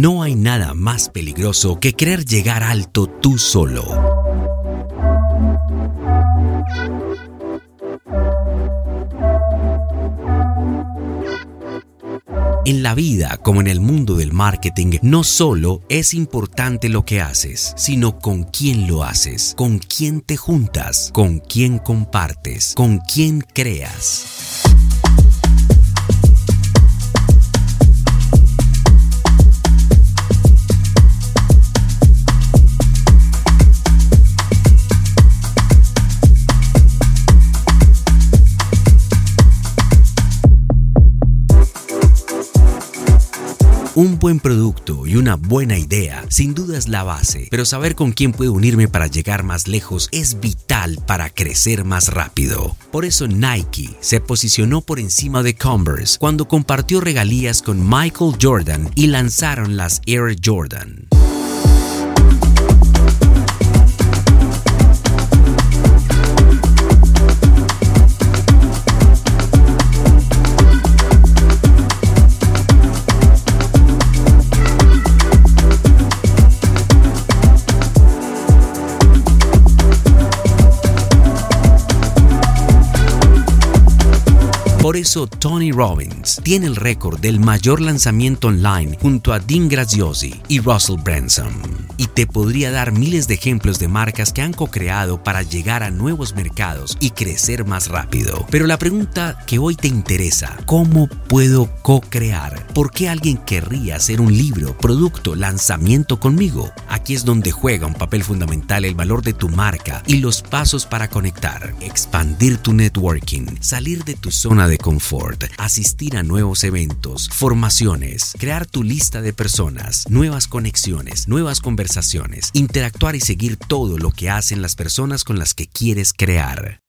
No hay nada más peligroso que querer llegar alto tú solo. En la vida, como en el mundo del marketing, no solo es importante lo que haces, sino con quién lo haces, con quién te juntas, con quién compartes, con quién creas. Un buen producto y una buena idea sin duda es la base, pero saber con quién puedo unirme para llegar más lejos es vital para crecer más rápido. Por eso Nike se posicionó por encima de Converse cuando compartió regalías con Michael Jordan y lanzaron las Air Jordan. Por eso Tony Robbins tiene el récord del mayor lanzamiento online junto a Dean Graziosi y Russell Branson. Y te podría dar miles de ejemplos de marcas que han co-creado para llegar a nuevos mercados y crecer más rápido. Pero la pregunta que hoy te interesa, ¿cómo puedo co-crear? ¿Por qué alguien querría hacer un libro, producto, lanzamiento conmigo? Aquí es donde juega un papel fundamental el valor de tu marca y los pasos para conectar, expandir tu networking, salir de tu zona de confort, asistir a nuevos eventos, formaciones, crear tu lista de personas, nuevas conexiones, nuevas conversaciones, interactuar y seguir todo lo que hacen las personas con las que quieres crear.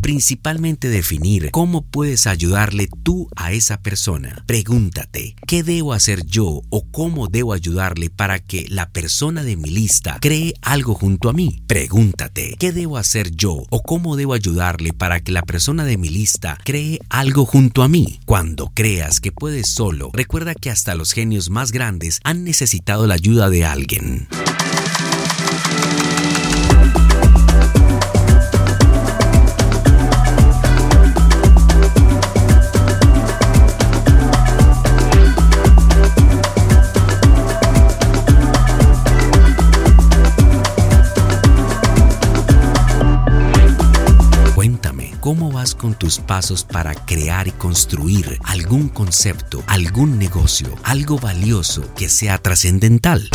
Principalmente definir cómo puedes ayudarle tú a esa persona. Pregúntate, ¿qué debo hacer yo o cómo debo ayudarle para que la persona de mi lista cree algo junto a mí? Pregúntate, ¿qué debo hacer yo o cómo debo ayudarle para que la persona de mi lista cree algo junto a mí? Cuando creas que puedes solo, recuerda que hasta los genios más grandes han necesitado la ayuda de alguien. ¿Cómo vas con tus pasos para crear y construir algún concepto, algún negocio, algo valioso que sea trascendental?